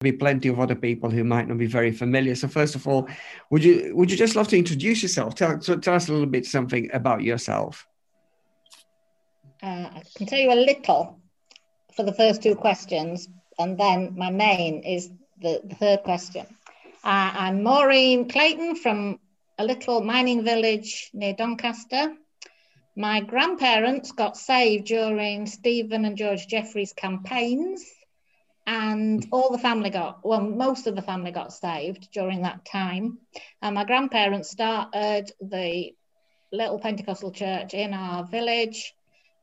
be plenty of other people who might not be very familiar. So first of all, would you would you just love to introduce yourself? Tell, tell us a little bit something about yourself. Uh, I can tell you a little for the first two questions, and then my main is the, the third question. Uh, I'm Maureen Clayton from a little mining village near Doncaster. My grandparents got saved during Stephen and George Jeffreys campaigns and all the family got well most of the family got saved during that time. And my grandparents started the little pentecostal church in our village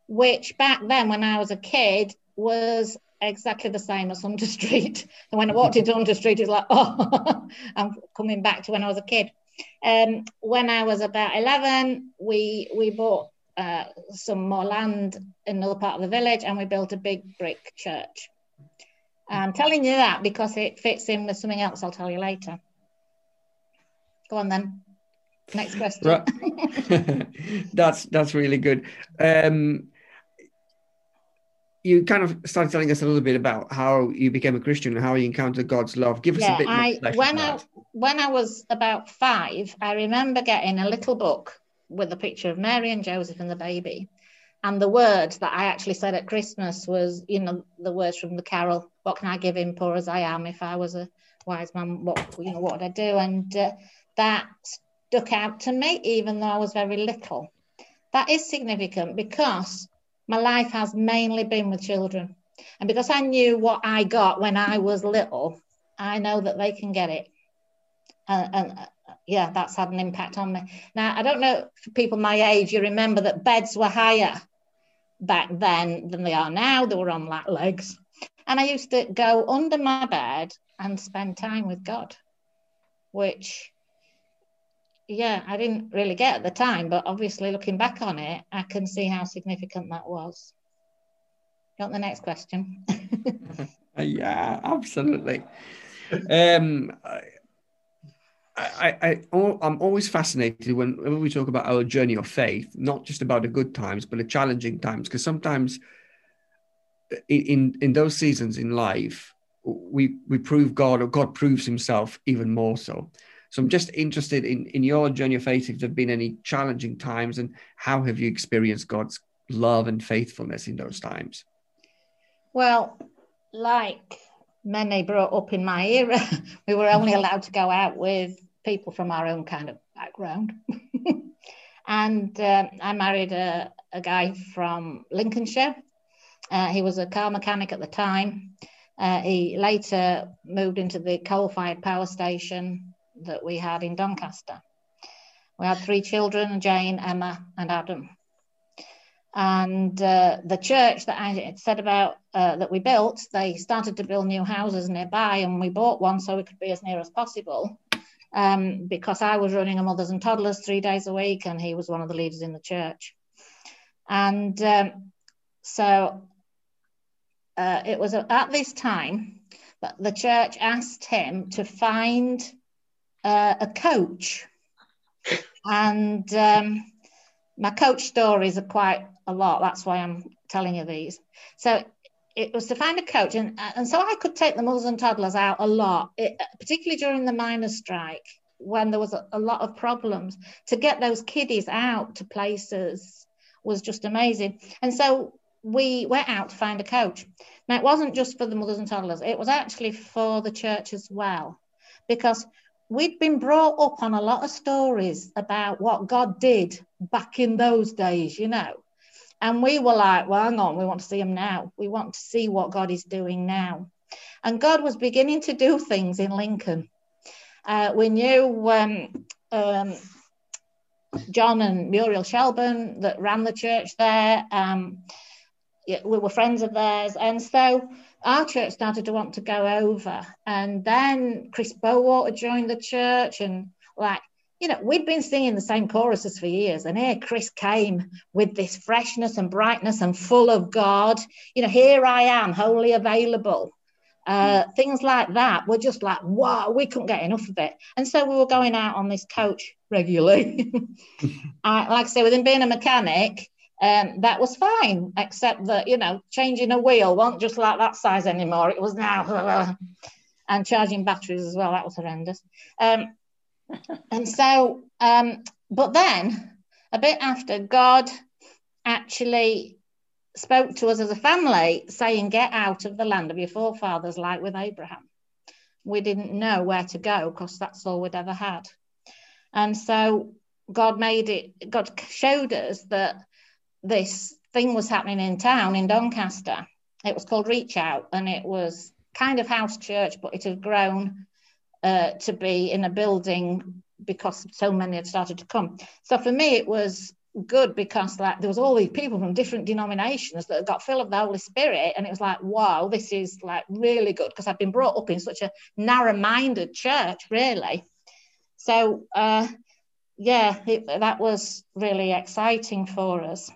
which back then when i was a kid was exactly the same as hunter street. And when i walked into hunter street it's like oh i'm coming back to when i was a kid. Um, when i was about 11 we we bought uh, some more land in another part of the village and we built a big brick church I'm telling you that because it fits in with something else I'll tell you later. Go on then. Next question. Right. that's that's really good. Um, you kind of started telling us a little bit about how you became a Christian and how you encountered God's love. Give us a bit I. When I when I was about five, I remember getting a little book with a picture of Mary and Joseph and the baby, and the words that I actually said at Christmas was, you know, the words from the carol, "What can I give him, poor as I am? If I was a wise man, what you know, what would I do?" And uh, that stuck out to me, even though I was very little. That is significant because my life has mainly been with children, and because I knew what I got when I was little, I know that they can get it. Uh, and uh, yeah, that's had an impact on me. Now, I don't know for people my age, you remember that beds were higher back then than they are now. They were on lat legs. And I used to go under my bed and spend time with God, which, yeah, I didn't really get at the time, but obviously looking back on it, I can see how significant that was. Got the next question? yeah, absolutely. Um, I, I, I'm always fascinated when, when, we talk about our journey of faith, not just about the good times, but the challenging times, because sometimes in, in those seasons in life, we, we prove God or God proves himself even more so. So I'm just interested in, in your journey of faith, if there have been any challenging times and how have you experienced God's love and faithfulness in those times? Well, like many brought up in my era, we were only allowed to go out with people from our own kind of background. and um, I married a, a, guy from Lincolnshire. Uh, he was a car mechanic at the time. Uh, he later moved into the coal fired power station that we had in Doncaster. We had three children Jane, Emma, and Adam. And uh, the church that I had said about uh, that we built, they started to build new houses nearby, and we bought one so we could be as near as possible. Um, because I was running a mothers and toddlers three days a week, and he was one of the leaders in the church. And um, so uh, it was at this time that the church asked him to find uh, a coach. And um, my coach stories are quite a lot. That's why I'm telling you these. So it was to find a coach, and and so I could take the mothers and toddlers out a lot, it, particularly during the miners' strike when there was a, a lot of problems. To get those kiddies out to places was just amazing, and so we went out to find a coach. Now it wasn't just for the mothers and toddlers; it was actually for the church as well, because we'd been brought up on a lot of stories about what God did back in those days, you know. And we were like, well, hang on, we want to see him now. We want to see what God is doing now. And God was beginning to do things in Lincoln. Uh, we knew um, um, John and Muriel Shelburne that ran the church there. Um, we were friends of theirs. And so our church started to want to go over. And then Chris Bowater joined the church and like you know, we'd been singing the same choruses for years, and here Chris came with this freshness and brightness and full of God. You know, here I am, wholly available. Uh, things like that were just like, wow, we couldn't get enough of it. And so we were going out on this coach regularly. I, like I say, within being a mechanic, um, that was fine, except that, you know, changing a wheel wasn't just like that size anymore. It was now. and charging batteries as well. That was horrendous. Um, and so, um, but then a bit after, God actually spoke to us as a family, saying, Get out of the land of your forefathers, like with Abraham. We didn't know where to go because that's all we'd ever had. And so God made it, God showed us that this thing was happening in town in Doncaster. It was called Reach Out, and it was kind of house church, but it had grown uh, to be in a building because so many had started to come. So for me, it was good because like there was all these people from different denominations that got filled of the Holy Spirit, and it was like, wow, this is like really good because I've been brought up in such a narrow-minded church, really. So uh, yeah, it, that was really exciting for us.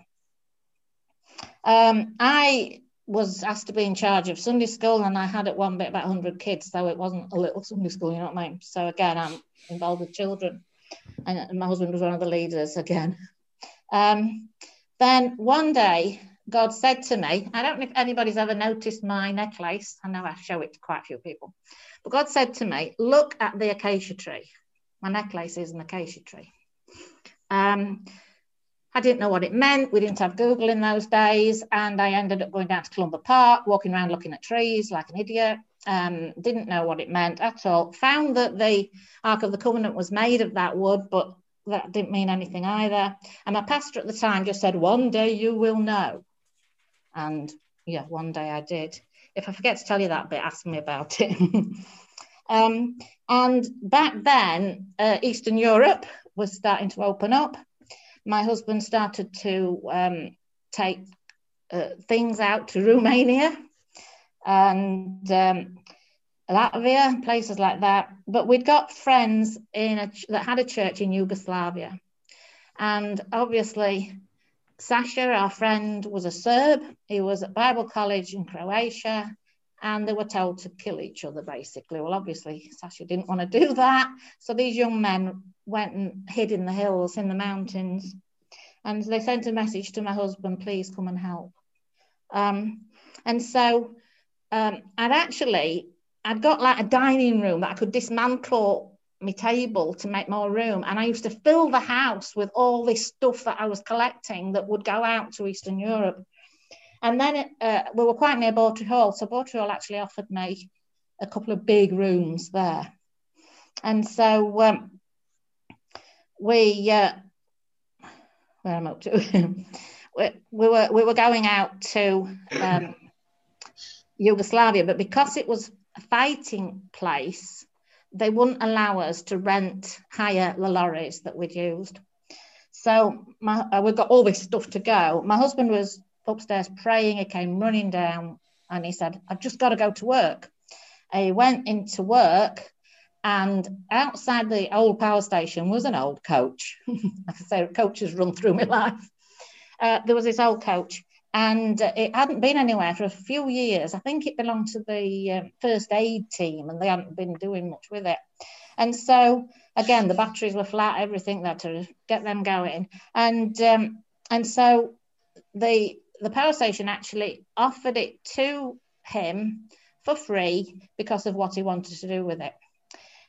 Um, I was asked to be in charge of Sunday school, and I had at one bit about 100 kids, so it wasn't a little Sunday school, you know what I mean? So again, I'm involved with children, and my husband was one of the leaders again. Um, then one day, God said to me, I don't know if anybody's ever noticed my necklace. I know I show it to quite a few people, but God said to me, Look at the acacia tree. My necklace is an acacia tree. Um, I didn't know what it meant. We didn't have Google in those days. And I ended up going down to Columba Park, walking around looking at trees like an idiot. Um, didn't know what it meant at all. Found that the Ark of the Covenant was made of that wood, but that didn't mean anything either. And my pastor at the time just said, One day you will know. And yeah, one day I did. If I forget to tell you that bit, ask me about it. um, and back then, uh, Eastern Europe was starting to open up my husband started to um, take uh, things out to Romania and um, Latvia, places like that. But we'd got friends in a, that had a church in Yugoslavia. And obviously, Sasha, our friend, was a Serb. He was at Bible college in Croatia and they were told to kill each other basically. Well, obviously, Sasha didn't want to do that. So these young men went and hid in the hills, in the mountains, and they sent a message to my husband, please come and help. Um, and so um, I'd actually, I'd got like a dining room that I could dismantle my table to make more room. And I used to fill the house with all this stuff that I was collecting that would go out to Eastern Europe. And then uh, we were quite near Bawtry Hall. So Bawtry Hall actually offered me a couple of big rooms there. And so um, we, uh, where I'm up to, we, we, were, we were going out to um, Yugoslavia, but because it was a fighting place, they wouldn't allow us to rent, hire the lorries that we'd used. So my, uh, we've got all this stuff to go. My husband was upstairs praying. He came running down and he said, I've just got to go to work. He went into work and outside the old power station was an old coach. like I say, coaches run through my life. Uh, there was this old coach and it hadn't been anywhere for a few years. I think it belonged to the um, first aid team and they hadn't been doing much with it. And so, again, the batteries were flat, everything that to get them going. And um, and so the the power station actually offered it to him for free because of what he wanted to do with it.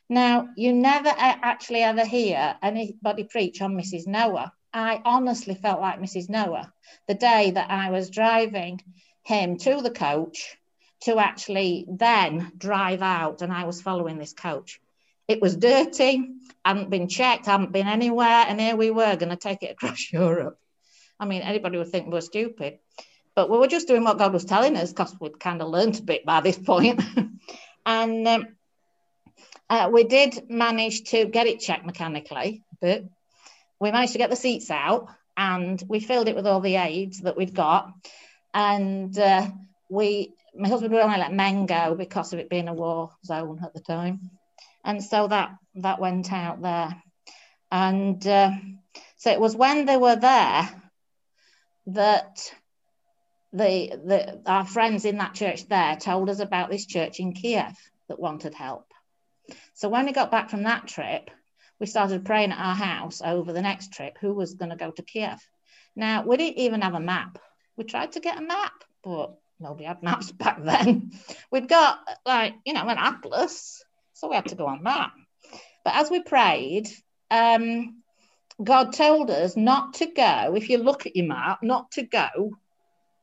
Now, you never actually ever hear anybody preach on Mrs. Noah. I honestly felt like Mrs. Noah the day that I was driving him to the coach to actually then drive out, and I was following this coach. It was dirty, hadn't been checked, hadn't been anywhere, and here we were going to take it across Europe. I mean, anybody would think we were stupid, but we were just doing what God was telling us because we'd kind of learned a bit by this point. and um, uh, we did manage to get it checked mechanically, but we managed to get the seats out and we filled it with all the aids that we'd got. And uh, we, my husband would only let men go because of it being a war zone at the time. And so that that went out there. And uh, so it was when they were there that the, the our friends in that church there told us about this church in Kiev that wanted help. So when we got back from that trip, we started praying at our house over the next trip who was going to go to Kiev. Now we didn't even have a map. We tried to get a map, but nobody had maps back then. We'd got like, you know, an atlas. So we had to go on that. But as we prayed, um, God told us not to go, if you look at your map, not to go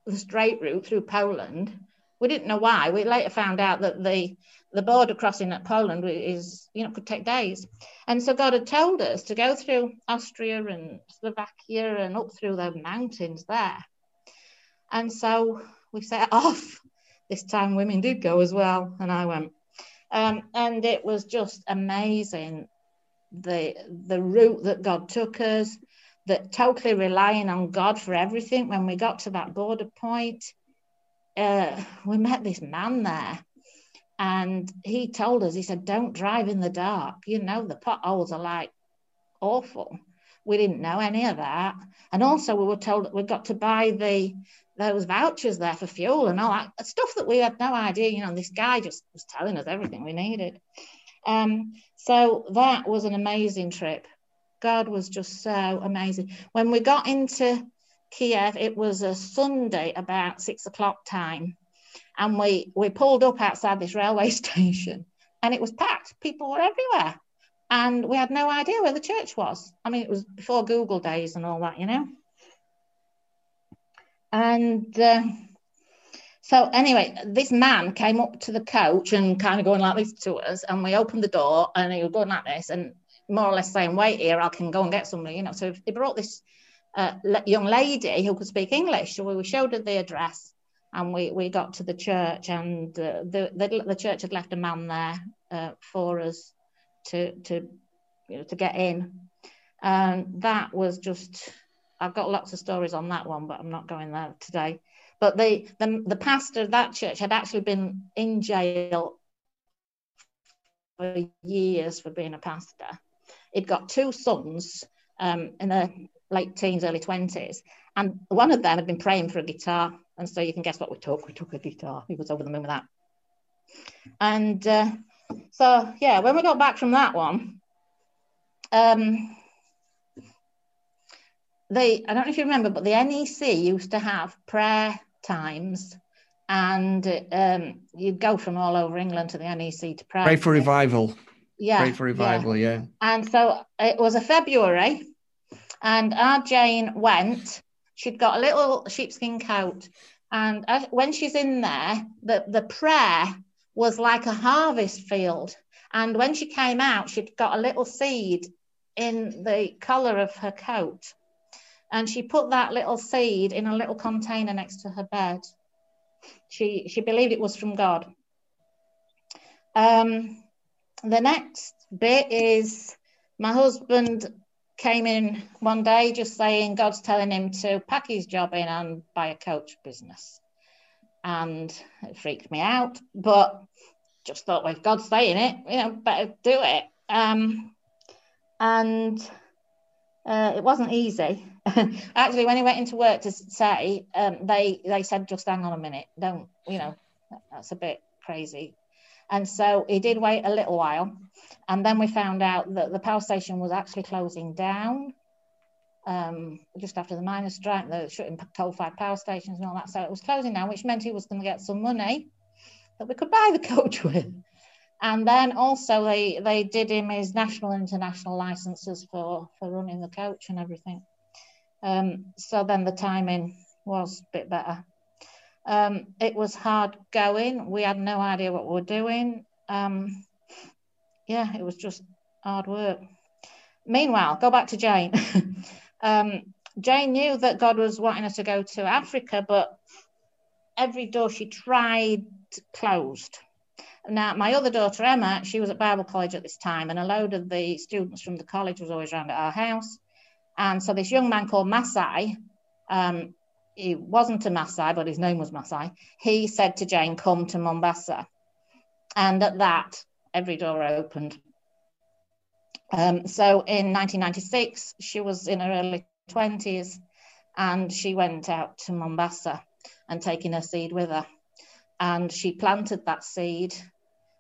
the straight route through Poland. We didn't know why. We later found out that the the border crossing at Poland is, you know, could take days. And so God had told us to go through Austria and Slovakia and up through the mountains there. And so we set off. This time women did go as well, and I went. Um, and it was just amazing the the route that God took us, that totally relying on God for everything. When we got to that border point, uh, we met this man there, and he told us, he said, "Don't drive in the dark. You know the potholes are like awful." We didn't know any of that, and also we were told that we got to buy the those vouchers there for fuel and all that stuff that we had no idea. You know, this guy just was telling us everything we needed. Um, so that was an amazing trip. God was just so amazing. When we got into Kiev, it was a Sunday about six o'clock time, and we we pulled up outside this railway station, and it was packed. People were everywhere, and we had no idea where the church was. I mean, it was before Google days and all that, you know. And uh, so anyway, this man came up to the coach and kind of going like this to us, and we opened the door, and he was going like this, and more or less saying, "Wait here, I can go and get somebody," you know. So he brought this uh, young lady who could speak English. So we showed her the address, and we we got to the church, and uh, the, the, the church had left a man there uh, for us to to you know to get in, and that was just I've got lots of stories on that one, but I'm not going there today. But the, the, the pastor of that church had actually been in jail for years for being a pastor. He'd got two sons um, in the late teens, early 20s, and one of them had been praying for a guitar. And so you can guess what we took. We took a guitar. He was over the moon with that. And uh, so, yeah, when we got back from that one, um, they I don't know if you remember, but the NEC used to have prayer times, and um, you'd go from all over England to the NEC to pray. Pray for revival. Yeah. Pray for revival. Yeah. yeah. And so it was a February, and our Jane went. She'd got a little sheepskin coat, and when she's in there, the the prayer was like a harvest field. And when she came out, she'd got a little seed in the collar of her coat and she put that little seed in a little container next to her bed. She she believed it was from God. Um, the next bit is my husband came in one day just saying God's telling him to pack his job in and buy a coach business. And it freaked me out, but just thought, well, if God's saying it, you know, better do it. Um, and uh, it wasn't easy. Actually, when he went into work to say, um, they they said, just hang on a minute, don't you know, that's a bit crazy. And so he did wait a little while, and then we found out that the power station was actually closing down. Um, just after the miners' strike, they're shutting coal-fired power stations and all that. So it was closing down, which meant he was going to get some money that we could buy the coach with. And then also they they did him his national and international licenses for for running the coach and everything. Um, so then the timing was a bit better. Um, it was hard going. We had no idea what we were doing. Um, yeah, it was just hard work. Meanwhile, go back to Jane. Um, Jane knew that God was wanting us to go to Africa, but every door she tried closed. Now, my other daughter, Emma, she was at Bible college at this time, and a load of the students from the college was always around at our house. And so this young man called Masai, um, he wasn't a Masai, but his name was Masai, he said to Jane, come to Mombasa. And at that, every door opened. Um, so in 1996, she was in her early 20s and she went out to Mombasa and taking her seed with her. And she planted that seed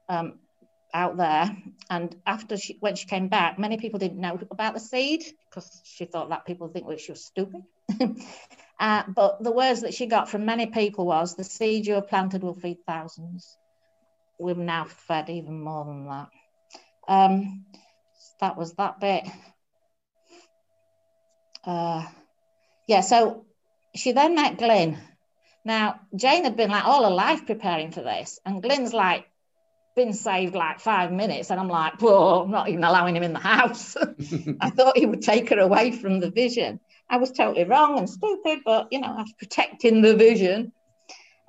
um, out there. And after she, when she came back, many people didn't know about the seed because she thought that people think well, she was stupid. Uh, but the words that she got from many people was, "The seed you have planted will feed thousands." We've now fed even more than that. Um, that was that bit. Uh, yeah, so she then met Glyn. Now, Jane had been like all her life preparing for this, and Glyn's like been saved like five minutes, and I'm like, whoa, I'm not even allowing him in the house. I thought he would take her away from the vision. I was totally wrong and stupid, but you know, I was protecting the vision.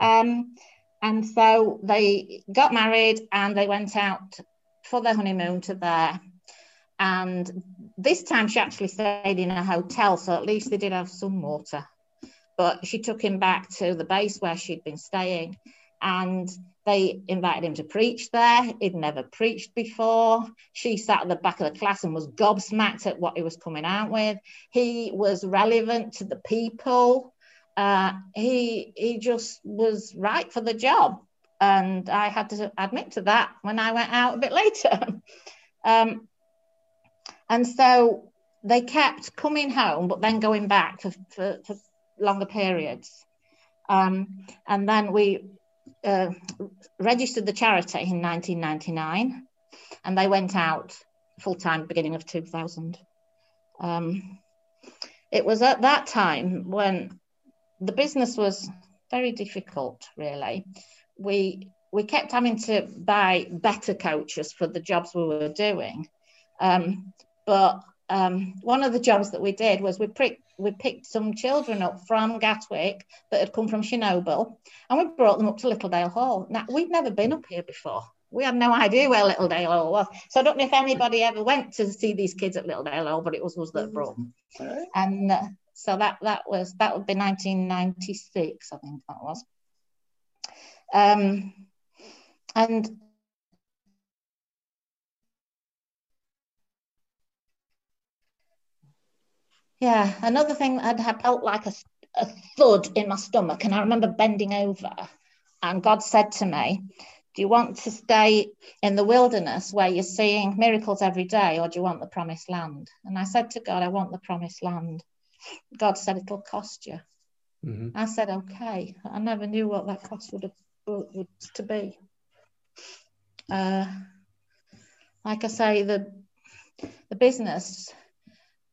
Um, and so they got married and they went out for their honeymoon to there. And this time she actually stayed in a hotel, so at least they did have some water. But she took him back to the base where she'd been staying. And they invited him to preach there. He'd never preached before. She sat at the back of the class and was gobsmacked at what he was coming out with. He was relevant to the people. Uh, he he just was right for the job, and I had to admit to that when I went out a bit later. um, and so they kept coming home, but then going back for, for, for longer periods. Um, and then we uh, registered the charity in 1999 and they went out full time beginning of 2000. Um, it was at that time when the business was very difficult, really. We we kept having to buy better coaches for the jobs we were doing. Um, but um, one of the jobs that we did was we picked we picked some children up from Gatwick that had come from Chernobyl, and we brought them up to Littledale Hall. Now we'd never been up here before. We had no idea where Littledale Hall was. So I don't know if anybody ever went to see these kids at Littledale Hall, but it was us that brought them. And uh, so that that was that would be 1996, I think that was. Um, and Yeah, another thing I'd felt like a, a thud in my stomach, and I remember bending over, and God said to me, "Do you want to stay in the wilderness where you're seeing miracles every day, or do you want the promised land?" And I said to God, "I want the promised land." God said, "It'll cost you." Mm-hmm. I said, "Okay." I never knew what that cost would have would to be. Uh, like I say, the the business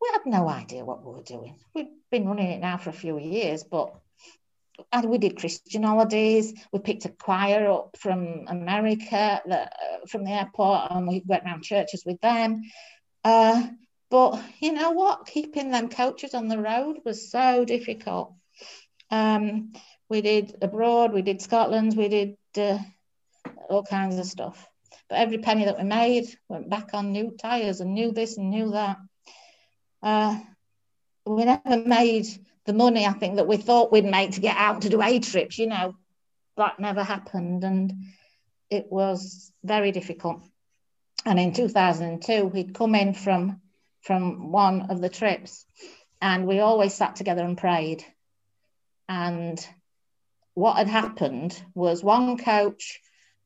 we had no idea what we were doing. We've been running it now for a few years, but and we did Christian holidays. We picked a choir up from America, the, uh, from the airport, and we went around churches with them. Uh, but you know what? Keeping them coaches on the road was so difficult. Um, we did abroad, we did Scotland, we did uh, all kinds of stuff. But every penny that we made went back on new tires and new this and new that uh, we never made the money I think that we thought we'd make to get out to do A trips, you know, that never happened. And it was very difficult. And in 2002, we'd come in from, from one of the trips and we always sat together and prayed. And what had happened was one coach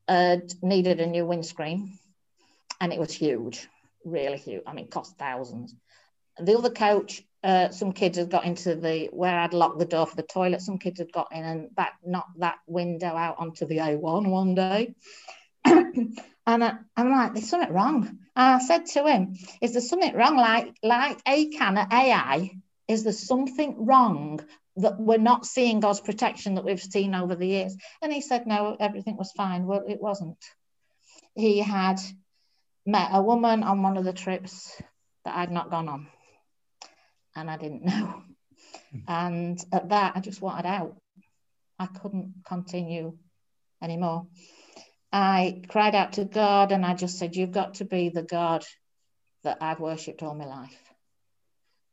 had needed a new windscreen and it was huge, really huge. I mean, cost thousands the other coach, uh, some kids had got into the where I'd locked the door for the toilet. Some kids had got in and back knocked that window out onto the A1 one day. and I, am like, there's something wrong. And I said to him, is there something wrong? Like, like ACAN at AI, is there something wrong that we're not seeing God's protection that we've seen over the years? And he said, no, everything was fine. Well, it wasn't. He had met a woman on one of the trips that I'd not gone on and I didn't know. And at that, I just wanted out. I couldn't continue anymore. I cried out to God and I just said, You've got to be the God that I've worshipped all my life.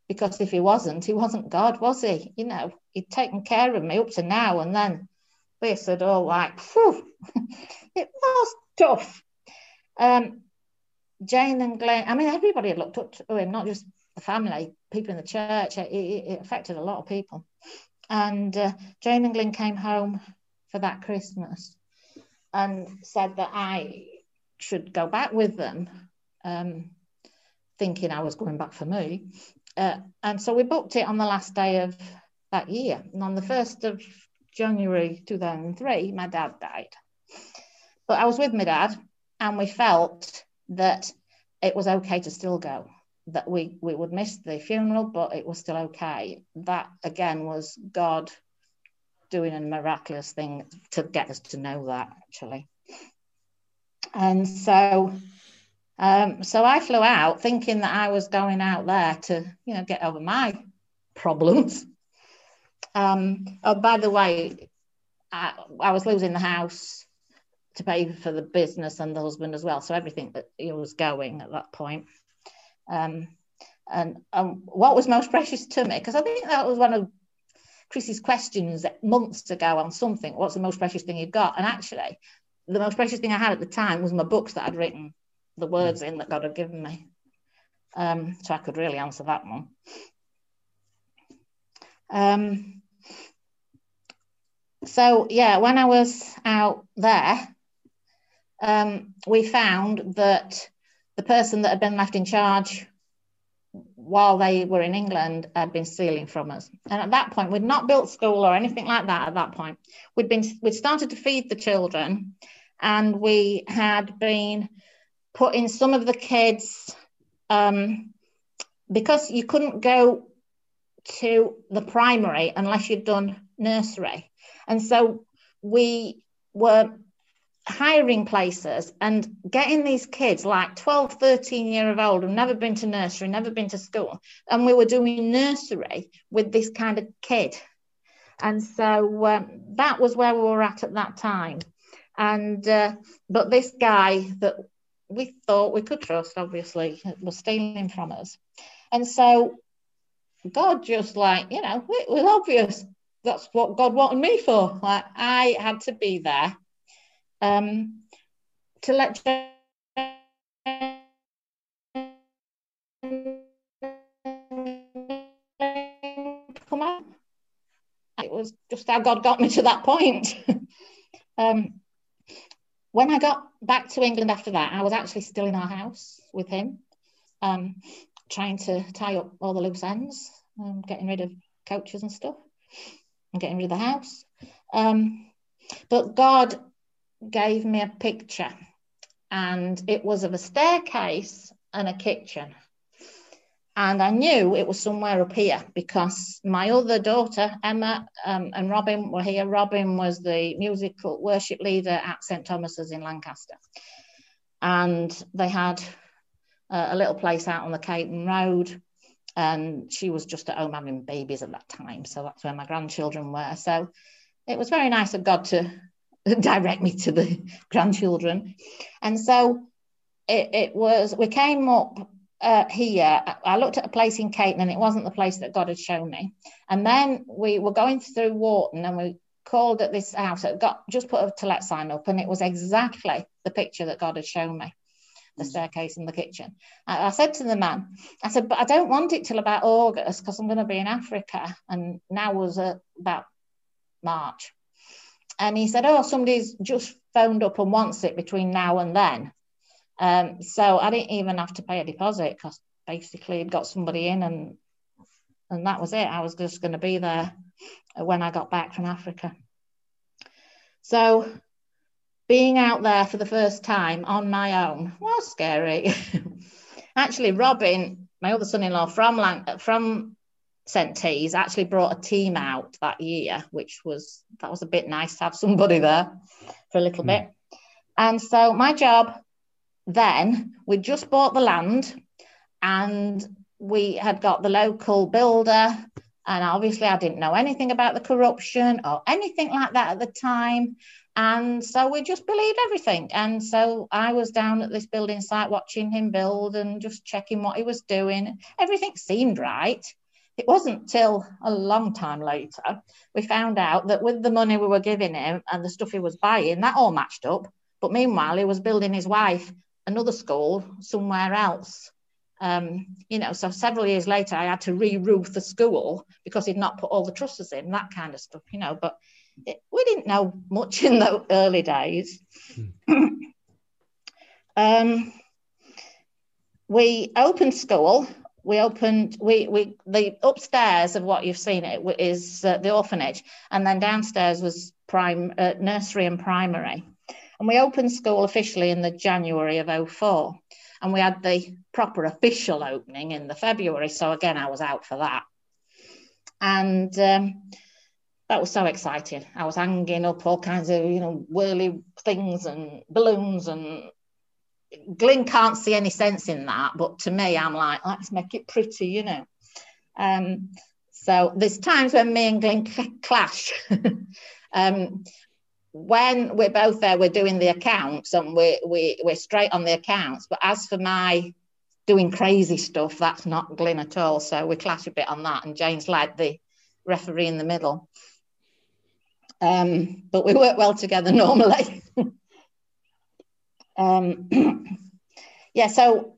Because if he wasn't, he wasn't God, was he? You know, he'd taken care of me up to now. And then this had all like, whew, it was tough. Um, Jane and Glyn, I mean, everybody had looked up to him, not just the family, people in the church. It, it affected a lot of people. And uh, Jane and Glyn came home for that Christmas and said that I should go back with them, um, thinking I was going back for me. Uh, and so we booked it on the last day of that year. And on the 1st of January 2003, my dad died. But I was with my dad, and we felt that it was okay to still go, that we, we would miss the funeral, but it was still okay. That again was God doing a miraculous thing to get us to know that actually. And so um, so I flew out thinking that I was going out there to, you know, get over my problems. Um, oh, by the way, I, I, was losing the house to pay for the business and the husband as well. So everything that was going at that point. Um, and um, what was most precious to me, because I think that was one of Chris's questions months ago on something, what's the most precious thing you've got? And actually, the most precious thing I had at the time was my books that I'd written the words in that God had given me. Um, so I could really answer that one. Um, so yeah, when I was out there, um, we found that the person that had been left in charge while they were in England had been stealing from us. And at that point, we'd not built school or anything like that. At that point, we'd been we'd started to feed the children, and we had been putting some of the kids um, because you couldn't go to the primary unless you'd done nursery. And so we were hiring places and getting these kids like 12 13 year of old who've never been to nursery never been to school and we were doing nursery with this kind of kid. And so um, that was where we were at at that time. And uh, but this guy that we thought we could trust obviously was stealing from us. And so god just like you know it was obvious that's what god wanted me for. Like i had to be there um, to let come out. It was just how God got me to that point. um, when I got back to England after that, I was actually still in our house with him, um, trying to tie up all the loose ends, um, getting rid of couches and stuff, and getting rid of the house. Um, but God gave me a picture, and it was of a staircase and a kitchen. And I knew it was somewhere up here because my other daughter, Emma, um, and Robin were here. Robin was the musical worship leader at St. Thomas's in Lancaster. And they had uh, a little place out on the Caton Road. And she was just at home having babies at that time. So that's where my grandchildren were. So it was very nice of God to direct me to the grandchildren. And so it, it was, we came up uh, here. I looked at a place in Caton and it wasn't the place that God had shown me. And then we were going through Warton and we called at this house that got just put a to let sign up and it was exactly the picture that God had shown me the mm. staircase and the kitchen. I, I, said to the man, I said, but I don't want it till about August because I'm going to be in Africa. And now was uh, about March. And he said, Oh, somebody's just phoned up and wants it between now and then. Um, so I didn't even have to pay a deposit because basically he'd got somebody in and and that was it. I was just going to be there when I got back from Africa. So being out there for the first time on my own was scary. Actually, Robin, my other son-in-law from from T's actually brought a team out that year, which was that was a bit nice to have somebody there for a little mm. bit. And so my job then, we just bought the land and we had got the local builder. And obviously, I didn't know anything about the corruption or anything like that at the time. And so we just believed everything. And so I was down at this building site watching him build and just checking what he was doing. Everything seemed right. It wasn't till a long time later we found out that with the money we were giving him and the stuff he was buying, that all matched up. But meanwhile, he was building his wife another school somewhere else. Um, you know, so several years later, I had to re-roof the school because he'd not put all the trusses in, that kind of stuff, you know. But it, we didn't know much in the early days. Hmm. um, we opened school we opened we we the upstairs of what you've seen it is uh, the orphanage and then downstairs was prime uh, nursery and primary. And we opened school officially in the january of 04 and we had the proper official opening in the february so again i was out for that. And um, that was so exciting. I was hanging up all kinds of you know whirly things and balloons and Glyn can't see any sense in that, but to me, I'm like, let's make it pretty, you know. Um, so there's times when me and Glyn clash. um, when we're both there, we're doing the accounts and we, we, we're straight on the accounts. But as for my doing crazy stuff, that's not Glyn at all. So we clash a bit on that. And Jane's like the referee in the middle. Um, but we work well together normally. Um, yeah, so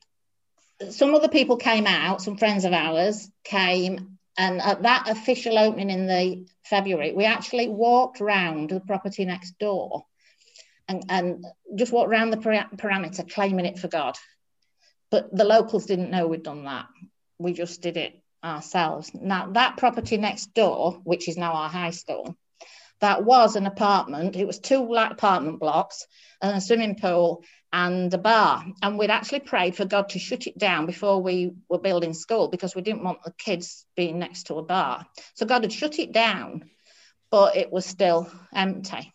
some other people came out, some friends of ours came, and at that official opening in the February, we actually walked round the property next door and, and just walked around the parameter claiming it for God. But the locals didn't know we'd done that. We just did it ourselves. Now, that property next door, which is now our high school, that was an apartment. It was two apartment blocks and a swimming pool and a bar. And we'd actually prayed for God to shut it down before we were building school because we didn't want the kids being next to a bar. So God had shut it down, but it was still empty.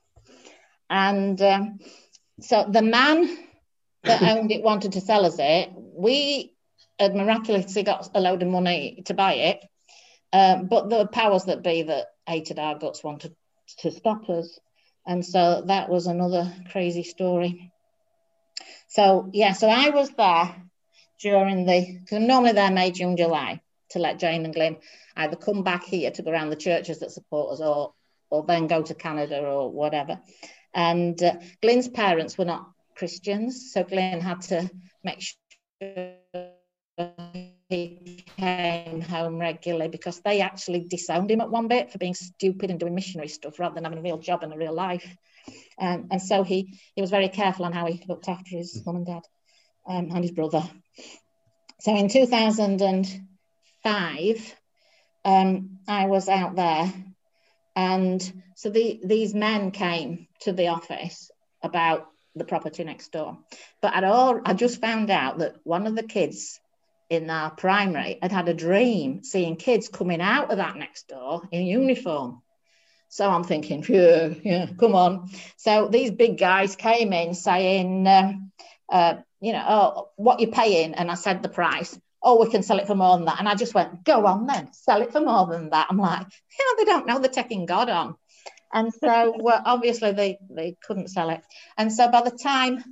And um, so the man that owned it wanted to sell us it. We had miraculously got a load of money to buy it. Um, but the powers that be that hated our guts wanted to stop us. And so that was another crazy story. So, yeah, so I was there during the, because normally they're May, June, July to let Jane and Glyn either come back here to go around the churches that support us or, or then go to Canada or whatever. And uh, Glyn's parents were not Christians, so Glyn had to make sure he came home regularly because they actually disowned him at one bit for being stupid and doing missionary stuff rather than having a real job and a real life. Um, and so he he was very careful on how he looked after his mum and dad um, and his brother. So in 2005, um, I was out there, and so the, these men came to the office about the property next door. But at all, I just found out that one of the kids in our primary had had a dream seeing kids coming out of that next door in uniform. So I'm thinking, yeah, yeah, come on. So these big guys came in saying, um, uh, you know, oh, what you're paying? And I said the price. Oh, we can sell it for more than that. And I just went, go on then, sell it for more than that. I'm like, know, they don't know they're taking God on. And so well, obviously they, they couldn't sell it. And so by the time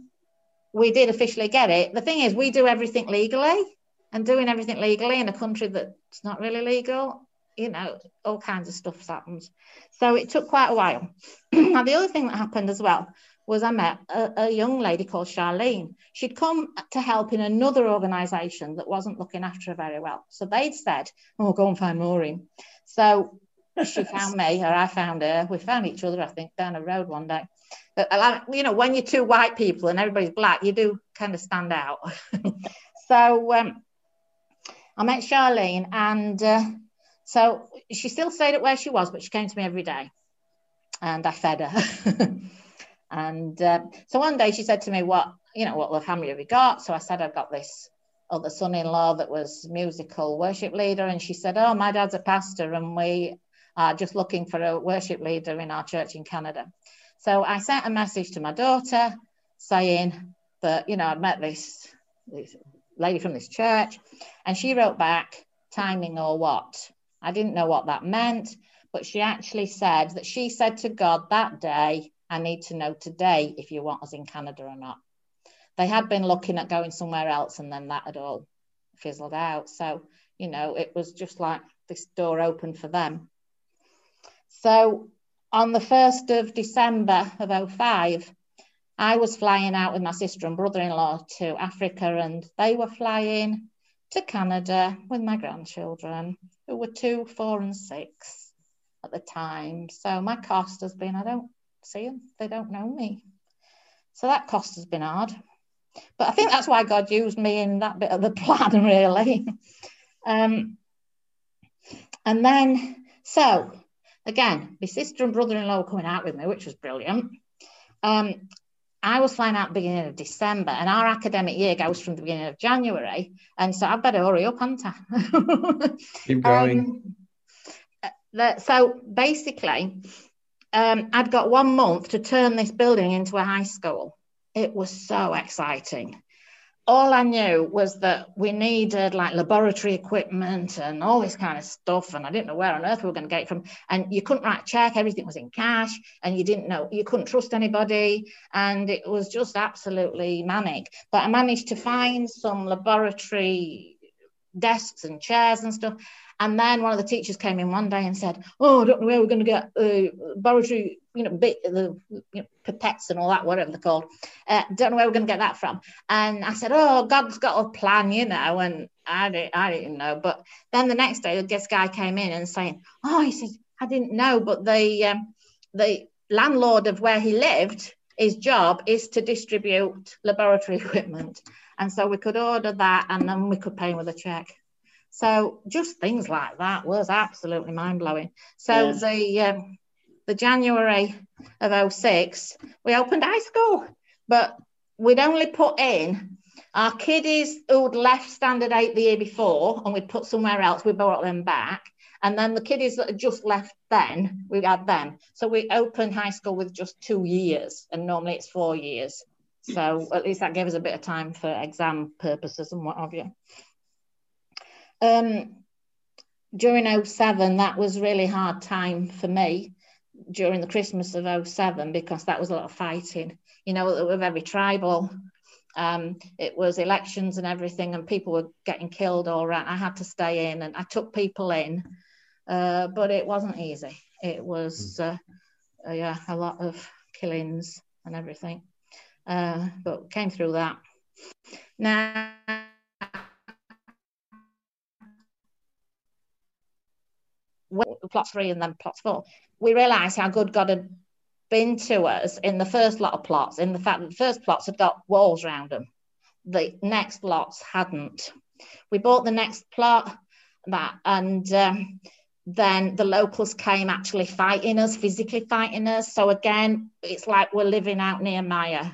we did officially get it, the thing is, we do everything legally and doing everything legally in a country that's not really legal, you know, all kinds of stuff happens. So it took quite a while. now, the other thing that happened as well was I met a, a, young lady called Charlene. She'd come to help in another organisation that wasn't looking after her very well. So they'd said, Oh, go and find Maureen. So she found me, or I found her. We found each other, I think, down a road one day. But, uh, you know, when you're two white people and everybody's black, you do kind of stand out. so um, I met Charlene, and uh, so she still stayed at where she was, but she came to me every day, and I fed her. and uh, so one day she said to me, "What you know? What family have you got?" So I said, "I've got this other son-in-law that was musical worship leader," and she said, "Oh, my dad's a pastor, and we are just looking for a worship leader in our church in Canada." So I sent a message to my daughter saying that you know I'd met this, this lady from this church. And she wrote back, timing or what? I didn't know what that meant, but she actually said that she said to God that day, I need to know today if you want us in Canada or not. They had been looking at going somewhere else, and then that had all fizzled out. So, you know, it was just like this door opened for them. So, on the 1st of December of 05, I was flying out with my sister and brother in law to Africa, and they were flying to Canada with my grandchildren, who were two, four, and six at the time. So my cost has been I don't see them, they don't know me. So that cost has been hard. But I think that's why God used me in that bit of the plan, really. Um, and then, so again, my sister and brother in law coming out with me, which was brilliant. Um, I was flying out beginning of December, and our academic year goes from the beginning of January. And so I better hurry up, haven't I? Keep going. Um, so basically, um, I'd got one month to turn this building into a high school. It was so exciting all I knew was that we needed like laboratory equipment and all this kind of stuff. And I didn't know where on earth we were going to get it from. And you couldn't write a check, everything was in cash, and you didn't know, you couldn't trust anybody. And it was just absolutely manic. But I managed to find some laboratory desks and chairs and stuff. And then one of the teachers came in one day and said, "Oh, I don't know where we're going to get uh, laboratory, you know, bit the you know, pipettes and all that, whatever they're called. Uh, don't know where we're going to get that from." And I said, "Oh, God's got a plan, you know." And I didn't, I didn't know. But then the next day, this guy came in and saying, "Oh," he said, "I didn't know, but the um, the landlord of where he lived." His job is to distribute laboratory equipment. And so we could order that and then we could pay him with a check. So just things like that was absolutely mind blowing. So yeah. the um, the January of 06, we opened high school, but we'd only put in our kiddies who'd left standard eight the year before and we'd put somewhere else, we brought them back. And then the kiddies that had just left then, we had them. So we opened high school with just two years, and normally it's four years. So at least that gave us a bit of time for exam purposes and what have you. Um, during 07, that was really hard time for me during the Christmas of 07 because that was a lot of fighting. You know, we were very tribal. Um, it was elections and everything, and people were getting killed all around. I had to stay in, and I took people in, uh, but it wasn't easy. It was, hmm. uh, uh, yeah, a lot of killings and everything. Uh, but came through that. Now, plot three and then plot four, we realised how good God had been to us in the first lot of plots, in the fact that the first plots had got walls around them. The next lots hadn't. We bought the next plot that and um, then the locals came actually fighting us, physically fighting us. So again, it's like we're living out Nehemiah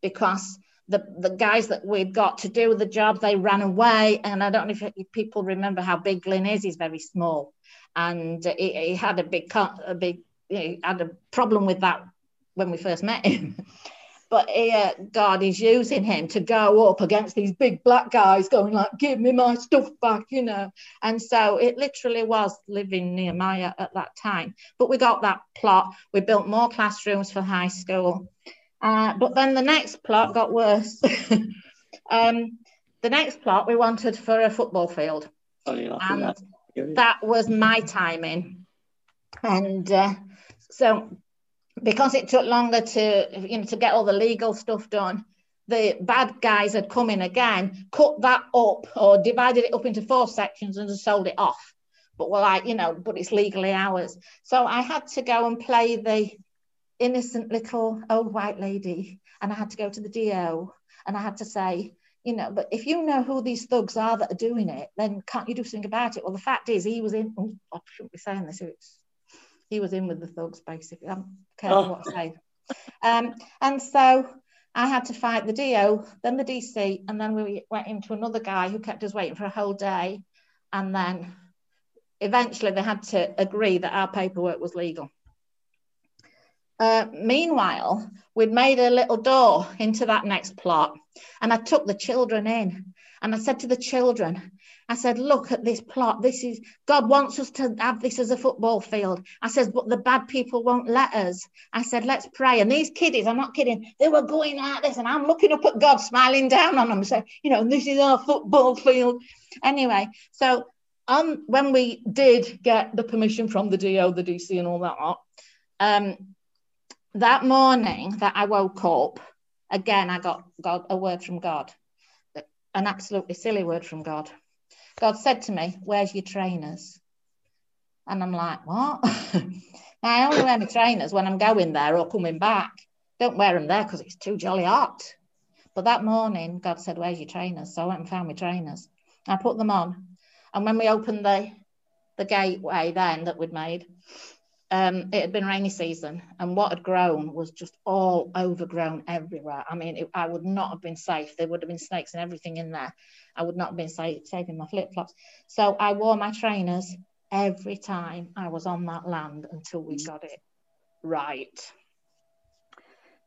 because the, the guys that we'd got to do the job, they ran away. And I don't know if people remember how big Glyn is, he's very small and he, he had a big a big had a problem with that when we first met him. but here God is using him to go up against these big black guys, going like, "Give me my stuff back," you know. And so it literally was living Nehemiah at that time. But we got that plot. We built more classrooms for high school. Uh, but then the next plot got worse. um, the next plot we wanted for a football field. Oh, and that was my timing. And uh, so because it took longer to, you know, to get all the legal stuff done, the bad guys had come in again, cut that up or divided it up into four sections and just sold it off. But well, like, you know, but it's legally ours. So I had to go and play the innocent little old white lady. And I had to go to the DO and I had to say, you know, but if you know who these thugs are that are doing it, then can't you do something about it? Well, the fact is, he was in. Oh, I shouldn't be saying this. It's, he was in with the thugs, basically. I'm careful oh. what I say. Um, and so I had to fight the DO, then the DC, and then we went into another guy who kept us waiting for a whole day. And then eventually they had to agree that our paperwork was legal. Uh, meanwhile, we'd made a little door into that next plot, and I took the children in. And I said to the children, I said, look at this plot. This is God wants us to have this as a football field. I said, but the bad people won't let us. I said, let's pray. And these kiddies, I'm not kidding, they were going like this, and I'm looking up at God, smiling down on them, saying, you know, this is our football field. Anyway, so um, when we did get the permission from the DO, the DC, and all that, um, that morning that I woke up, again, I got, got a word from God, an absolutely silly word from God. God said to me, Where's your trainers? And I'm like, What? I only wear my trainers when I'm going there or coming back. Don't wear them there because it's too jolly hot. But that morning, God said, Where's your trainers? So I went and found my trainers. I put them on. And when we opened the the gateway then that we'd made, um, it had been rainy season, and what had grown was just all overgrown everywhere. I mean, it, I would not have been safe. There would have been snakes and everything in there. I would not have been safe, safe in my flip flops. So I wore my trainers every time I was on that land until we got it right.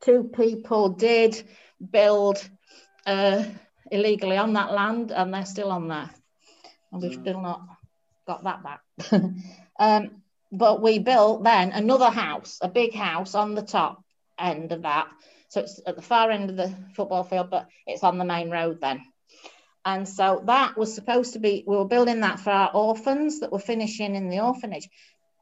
Two people did build uh, illegally on that land, and they're still on there, and we've still not got that back. um, but we built then another house, a big house on the top end of that. So it's at the far end of the football field, but it's on the main road then. And so that was supposed to be, we were building that for our orphans that were finishing in the orphanage.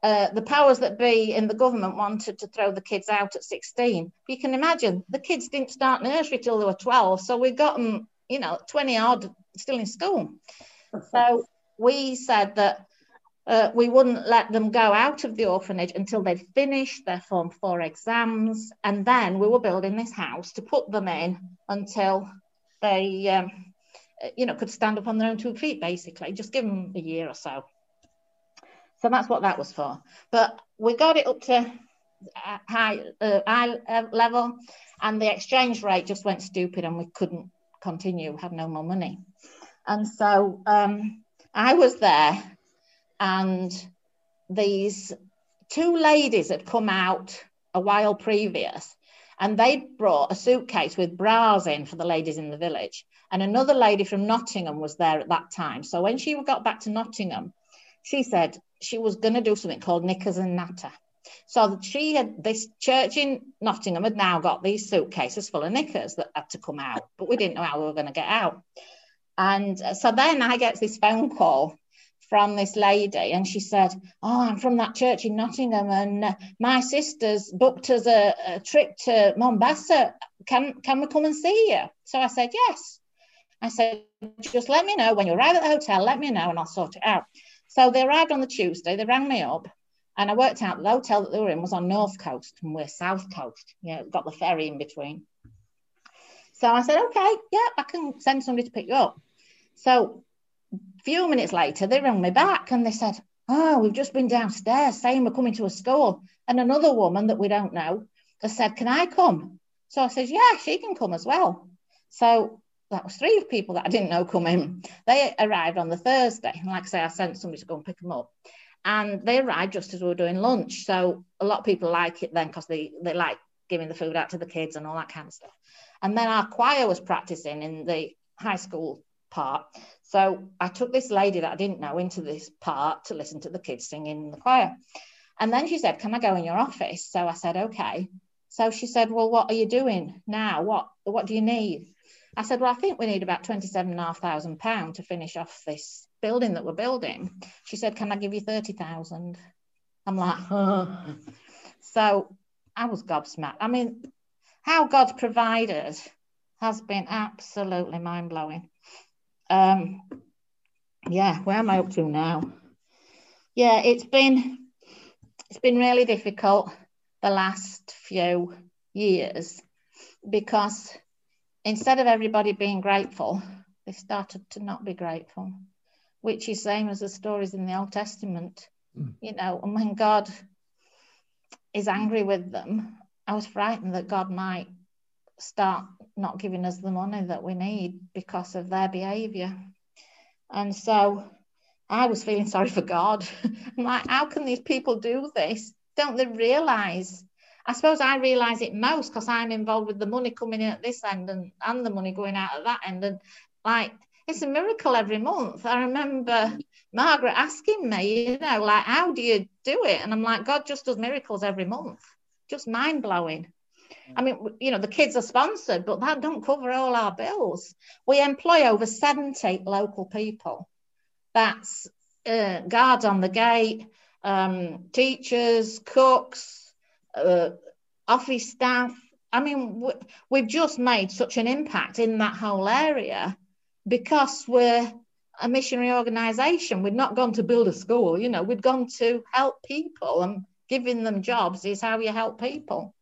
Uh, the powers that be in the government wanted to throw the kids out at 16. You can imagine the kids didn't start nursery till they were 12. So we got them, you know, 20 odd still in school. So we said that uh, we wouldn't let them go out of the orphanage until they'd finished their Form 4 exams. And then we were building this house to put them in until they, um, you know, could stand up on their own two feet, basically. Just give them a year or so. So that's what that was for. But we got it up to high, uh, high level, and the exchange rate just went stupid, and we couldn't continue, had no more money. And so um, I was there and these two ladies had come out a while previous and they'd brought a suitcase with bras in for the ladies in the village. And another lady from Nottingham was there at that time. So when she got back to Nottingham, she said she was going to do something called knickers and natter. So she had this church in Nottingham had now got these suitcases full of knickers that had to come out, but we didn't know how we were going to get out. And uh, so then I get this phone call from this lady and she said oh i'm from that church in nottingham and uh, my sister's booked us a, a, trip to mombasa. Can can we come and see you? So i said yes. I said just let me know when you arrive at the hotel let me know and i'll sort it out. So they arrived on the tuesday they rang me up and i worked out the hotel that they were in was on north coast and we're south coast yeah got the ferry in between. So i said okay yeah i can send somebody to pick you up. So few minutes later, they rang me back and they said, Oh, we've just been downstairs saying we're coming to a school. And another woman that we don't know has said, Can I come? So I said, Yeah, she can come as well. So that was three people that I didn't know coming. They arrived on the Thursday. And like I say, I sent somebody to go and pick them up. And they arrived just as we were doing lunch. So a lot of people like it then because they, they like giving the food out to the kids and all that kind of stuff. And then our choir was practicing in the high school part. So I took this lady that I didn't know into this part to listen to the kids singing in the choir. And then she said, Can I go in your office? So I said, Okay. So she said, Well, what are you doing now? What what do you need? I said, Well, I think we need about £27,500 to finish off this building that we're building. She said, Can I give you 30000 I'm like, oh. So I was gobsmacked. I mean, how God's provided has been absolutely mind blowing. Um, yeah, where am I up to now? Yeah, it's been it's been really difficult the last few years because instead of everybody being grateful, they started to not be grateful, which is same as the stories in the Old Testament. Mm. You know, and when God is angry with them, I was frightened that God might start not giving us the money that we need because of their behavior. And so I was feeling sorry for God. I'm like, how can these people do this? Don't they realize? I suppose I realize it most because I'm involved with the money coming in at this end and, and the money going out at that end. And like, it's a miracle every month. I remember Margaret asking me, you know, like, how do you do it? And I'm like, God just does miracles every month. Just mind blowing. I mean, you know, the kids are sponsored, but that don't cover all our bills. We employ over 70 local people. That's uh, guards on the gate, um, teachers, cooks, uh, office staff. I mean, we've just made such an impact in that whole area because we're a missionary organization. We've not gone to build a school, you know, we've gone to help people and giving them jobs is how you help people.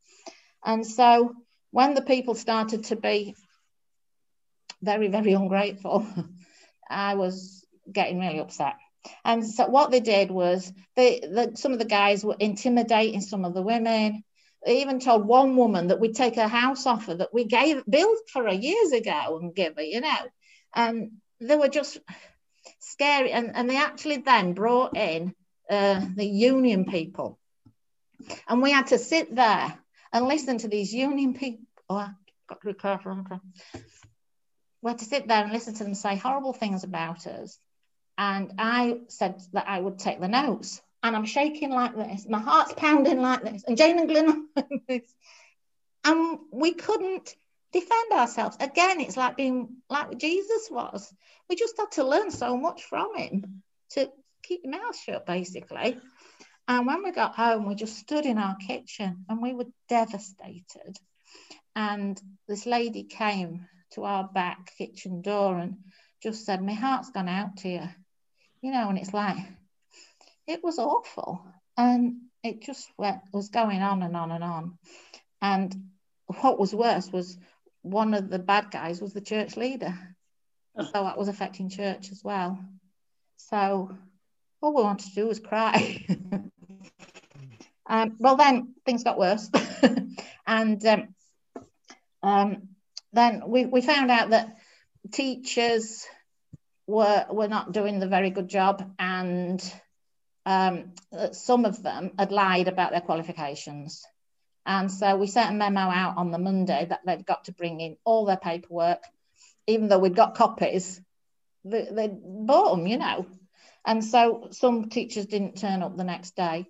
And so when the people started to be very, very ungrateful, I was getting really upset. And so what they did was they, the, some of the guys were intimidating some of the women. They even told one woman that we'd take a house off her that we gave built for her years ago and give her, you know. And they were just scary. And, and they actually then brought in uh, the union people. And we had to sit there and listen to these union people. Oh, I've got to careful. We had to sit there and listen to them say horrible things about us. And I said that I would take the notes. And I'm shaking like this. My heart's pounding like this. And Jane and like. And we couldn't defend ourselves. Again, it's like being like Jesus was. We just had to learn so much from him to keep your mouth shut, basically. And when we got home, we just stood in our kitchen and we were devastated. And this lady came to our back kitchen door and just said, My heart's gone out to you. You know, and it's like, it was awful. And it just went, was going on and on and on. And what was worse was one of the bad guys was the church leader. So that was affecting church as well. So all we wanted to do was cry. um, well, then things got worse. and um, um, then we, we found out that teachers were, were not doing the very good job and um, some of them had lied about their qualifications. And so we sent a memo out on the Monday that they'd got to bring in all their paperwork, even though we'd got copies, they, they bought them, you know. And so some teachers didn't turn up the next day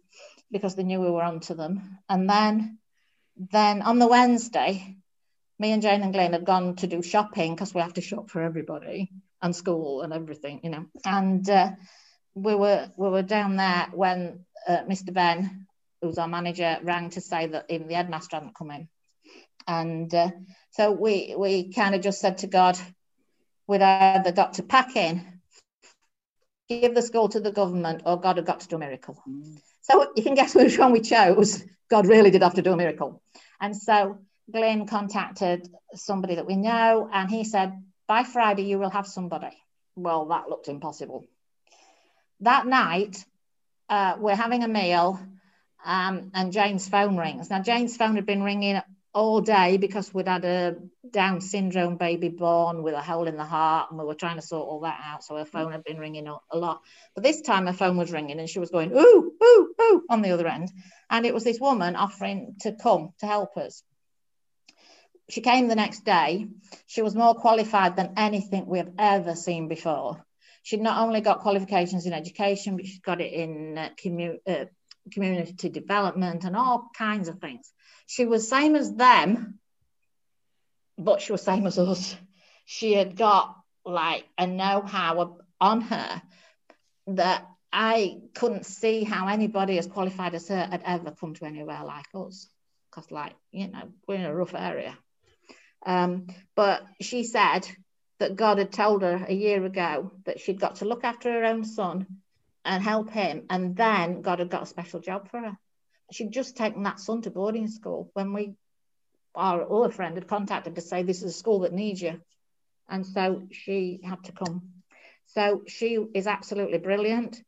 because they knew we were onto them. And then, then on the Wednesday, me and Jane and Glyn had gone to do shopping because we have to shop for everybody and school and everything, you know. And uh, we were we were down there when uh, Mr. Ben who's our manager, rang to say that even the headmaster hadn't come in. And uh, so we we kind of just said to God, we'd either got to pack in, give the school to the government, or God had got to do a miracle. Mm. So you can guess which one we chose. God really did have to do a miracle. And so Glyn contacted somebody that we know, and he said, by Friday, you will have somebody. Well, that looked impossible. That night, uh, we're having a meal um, and Jane's phone rings. Now, Jane's phone had been ringing all day because we'd had a Down syndrome baby born with a hole in the heart, and we were trying to sort all that out. So her phone had been ringing a lot. But this time her phone was ringing, and she was going ooh ooh ooh on the other end, and it was this woman offering to come to help us. She came the next day. She was more qualified than anything we have ever seen before. She'd not only got qualifications in education, but she's got it in uh, commu- uh, community development and all kinds of things. She was same as them, but she was same as us. She had got like a know-how on her that I couldn't see how anybody as qualified as her had ever come to anywhere like us. Because, like, you know, we're in a rough area. Um, but she said that God had told her a year ago that she'd got to look after her own son and help him. And then God had got a special job for her. She'd just taken that son to boarding school when we, our other friend, had contacted to say, This is a school that needs you. And so she had to come. So she is absolutely brilliant.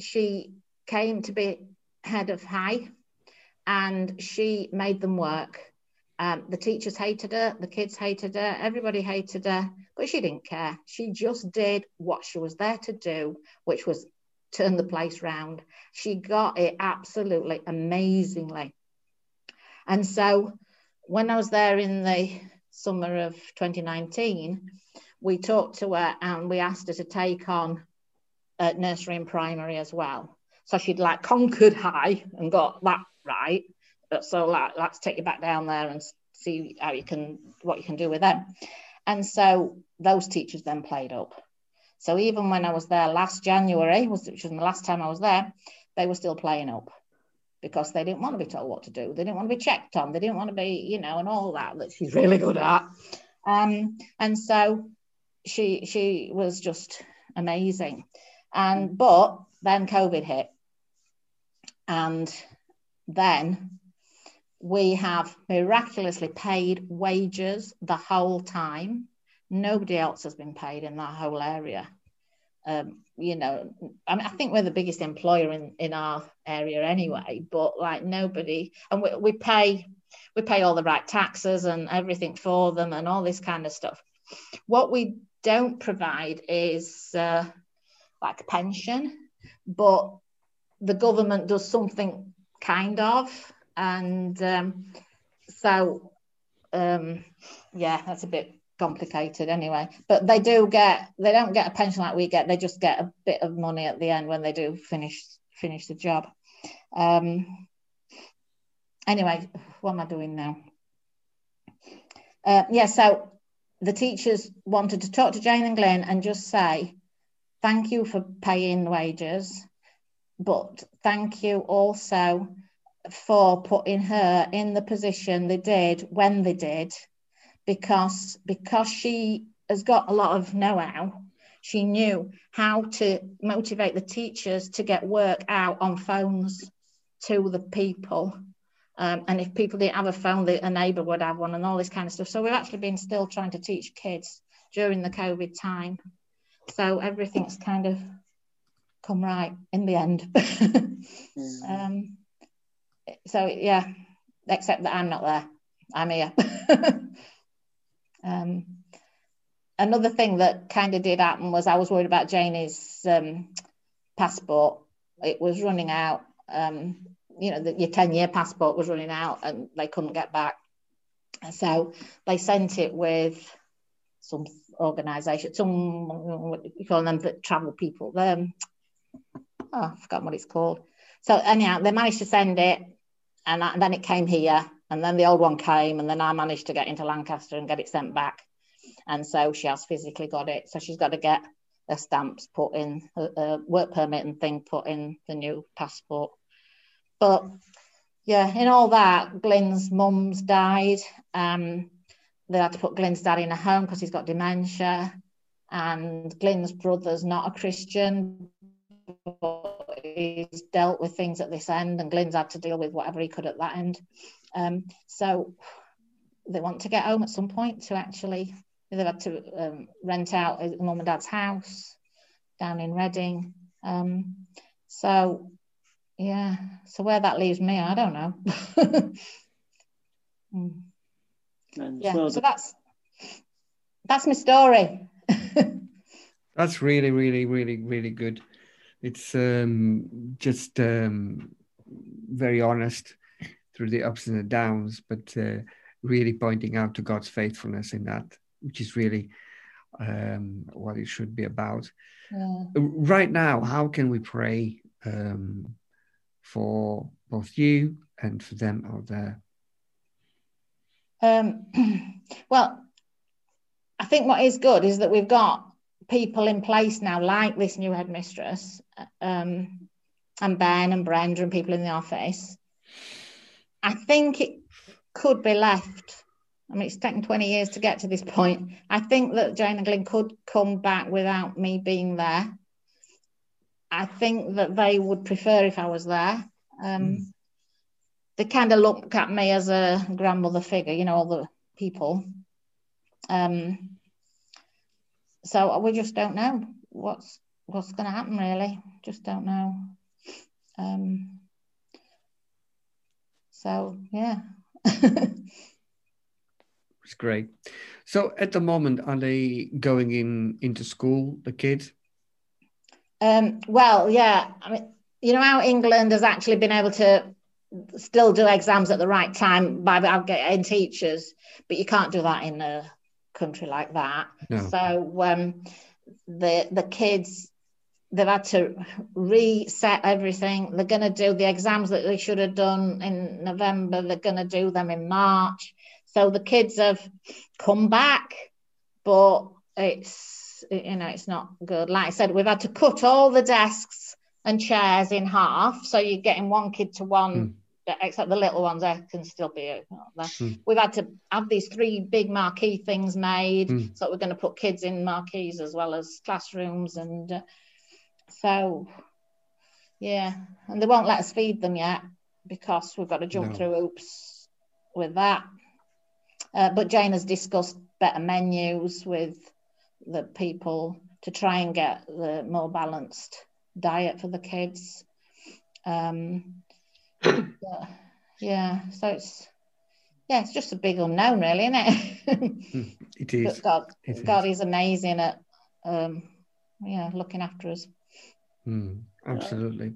She came to be head of high and she made them work. Um, the teachers hated her, the kids hated her, everybody hated her, but she didn't care. She just did what she was there to do, which was turn the place round. She got it absolutely amazingly. And so when I was there in the summer of 2019, we talked to her and we asked her to take on uh, nursery and primary as well. So she'd like conquered high and got that right. So like, let's take you back down there and see how you can, what you can do with them. And so those teachers then played up. So even when I was there last January, which was the last time I was there, they were still playing up because they didn't want to be told what to do. They didn't want to be checked on. They didn't want to be, you know, and all that that she's really good at. Um, and so she she was just amazing. And but then COVID hit, and then we have miraculously paid wages the whole time Nobody else has been paid in that whole area. Um, you know, I mean, I think we're the biggest employer in, in our area anyway, but like nobody, and we, we pay we pay all the right taxes and everything for them and all this kind of stuff. What we don't provide is uh, like a pension, but the government does something kind of, and um, so um, yeah, that's a bit complicated anyway. But they do get they don't get a pension like we get. They just get a bit of money at the end when they do finish finish the job. Um, anyway, what am I doing now? Uh, yeah, so the teachers wanted to talk to Jane and Glyn and just say thank you for paying wages, but thank you also for putting her in the position they did when they did, because because she has got a lot of know-how. She knew how to motivate the teachers to get work out on phones to the people. Um, and if people didn't have a phone, the, a neighbour would have one and all this kind of stuff. So we've actually been still trying to teach kids during the COVID time. So everything's kind of come right in the end. mm. um, so yeah, except that I'm not there. I'm here. um, another thing that kind of did happen was I was worried about Janie's um, passport. It was running out. Um, you know, the, your 10 year passport was running out and they couldn't get back. So they sent it with some organisation, some, what you call them, that travel people. Um, oh, I forgot what it's called. So anyhow, they managed to send it and, and then it came here and then the old one came and then I managed to get into Lancaster and get it sent back. And so she has physically got it. So she's got to get her stamps put in, a, work permit and thing put in the new passport. But yeah, in all that, Glyn's mum's died. Um, they had to put Glyn's dad in a home because he's got dementia. And Glyn's brother's not a Christian, but he's dealt with things at this end, and Glyn's had to deal with whatever he could at that end. Um, so they want to get home at some point to actually, they've had to um, rent out mum and dad's house down in Reading. Um, so yeah, so where that leaves me, I don't know. mm. yeah, so, so that's that's my story. that's really, really, really, really good. It's um, just um, very honest through the ups and the downs, but uh, really pointing out to God's faithfulness in that, which is really um, what it should be about. Yeah. Right now, how can we pray um, for both you and for them out there? Um, well, I think what is good is that we've got people in place now, like this new headmistress, um, and Ben and Brenda and people in the office. I think it could be left. I mean, it's taken 20 years to get to this point. I think that Jane and Glyn could come back without me being there. I think that they would prefer if I was there. Um, mm. They kind of look at me as a grandmother figure, you know, all the people. Um, so we just don't know what's what's going to happen. Really, just don't know. Um, so yeah. it's great. So at the moment, are they going in into school, the kids? Um, well, yeah. I mean, you know how England has actually been able to still do exams at the right time by getting teachers, but you can't do that in a country like that. No. So um, the the kids they've had to reset everything. They're going to do the exams that they should have done in November. They're going to do them in March. So the kids have come back, but it's you know it's not good. Like I said, we've had to cut all the desks and chairs in half, so you're getting one kid to one. Mm. Except the little ones, they can still be there. Mm. We've had to have these three big marquee things made, mm. so we're going to put kids in marquees as well as classrooms, and uh, so yeah, and they won't let us feed them yet because we've got to jump no. through hoops with that. Uh, but Jane has discussed better menus with the people to try and get the more balanced diet for the kids. Um, yeah, so it's yeah, it's just a big unknown, really, isn't it? it is. But God, it God is. is amazing at um, yeah looking after us. Mm, absolutely.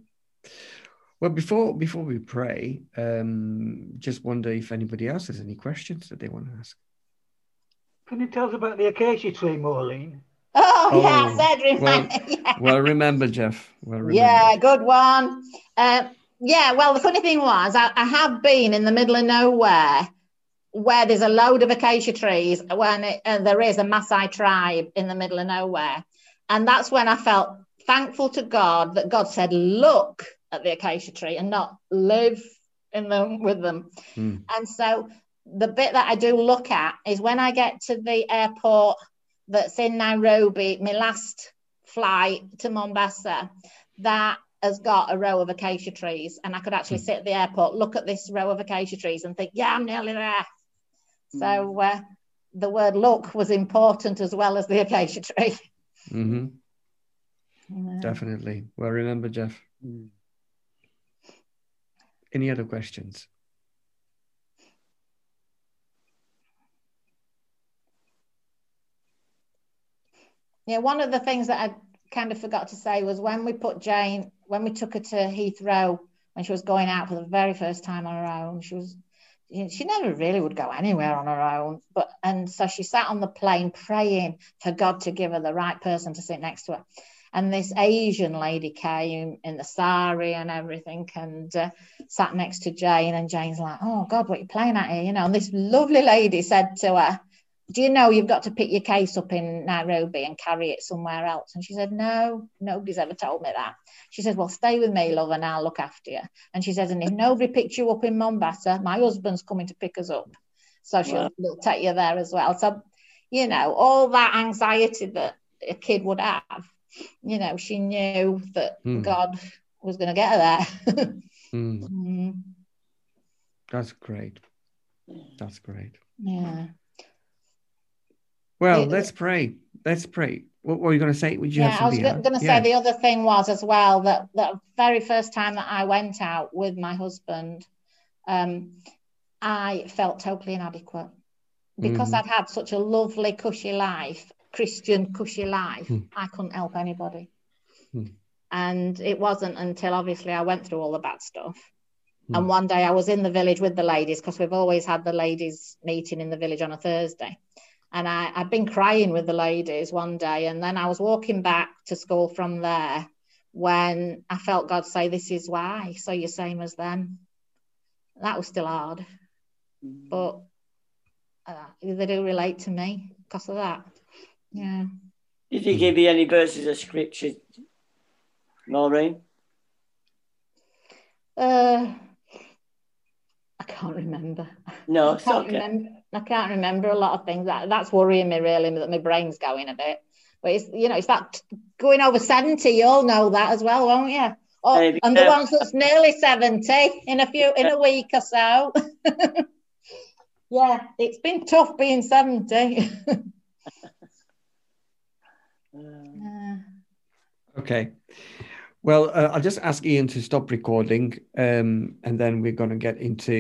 Well, before before we pray, um, just wonder if anybody else has any questions that they want to ask. Can you tell us about the acacia tree, Maureen? Oh, oh yes, Ed, well, yeah. well, remember, Jeff. Well, remember. Yeah, good one. Uh, yeah, well, the funny thing was, I, I, have been in the middle of nowhere where there's a load of acacia trees when it, uh, there is a Maasai tribe in the middle of nowhere. And that's when I felt thankful to God that God said, look at the acacia tree and not live in them with them. Mm. And so the bit that I do look at is when I get to the airport that's in Nairobi, my last flight to Mombasa, that has got a row of acacia trees. And I could actually hmm. sit at the airport, look at this row of acacia trees and think, yeah, I'm nearly there. So hmm. uh, the word look was important as well as the acacia tree. Mm-hmm. Yeah. Definitely. Well, remember, Jeff. Mm. Any other questions? Yeah, one of the things that I kind of forgot to say was when we put Jane, when we took her to Heathrow when she was going out for the very first time on her own, she was she never really would go anywhere on her own. But and so she sat on the plane praying for God to give her the right person to sit next to her. And this Asian lady came in the sari and everything and uh, sat next to Jane. And Jane's like, Oh God, what are you playing at here? You know, and this lovely lady said to her, do you know you've got to pick your case up in Nairobi and carry it somewhere else? And she said, no, nobody's ever told me that. She said, well, stay with me, love, and I'll look after you. And she says, and if nobody picks you up in Mombasa, my husband's coming to pick us up. So she'll wow. take you there as well. So, you know, all that anxiety that a kid would have, you know, she knew that mm. God was going to get her there. mm. Mm. That's great. That's great. Yeah. Well, let's pray. Let's pray. What were you going to say? Would you yeah, I was going to say yeah. the other thing was as well that the very first time that I went out with my husband, um, I felt totally inadequate because mm-hmm. I'd had such a lovely, cushy life, Christian, cushy life. Mm. I couldn't help anybody. Mm. And it wasn't until obviously I went through all the bad stuff. Mm. And one day I was in the village with the ladies because we've always had the ladies meeting in the village on a Thursday. And I, I'd been crying with the ladies one day. And then I was walking back to school from there when I felt God say, This is why. So you're same as them. That was still hard. Mm-hmm. But uh, they do relate to me because of that. Yeah. Did he give you any verses of scripture, Maureen? Uh, I can't remember. No, I can't okay. remember. I can't remember a lot of things. That that's worrying me really that my brain's going a bit. But it's you know it's that going over seventy. You all know that as well, won't you? Oh, Maybe, and the ones that's nearly seventy in a few in a week or so. yeah, it's been tough being seventy. okay. Well, uh, I'll just ask Ian to stop recording, um, and then we're going to get into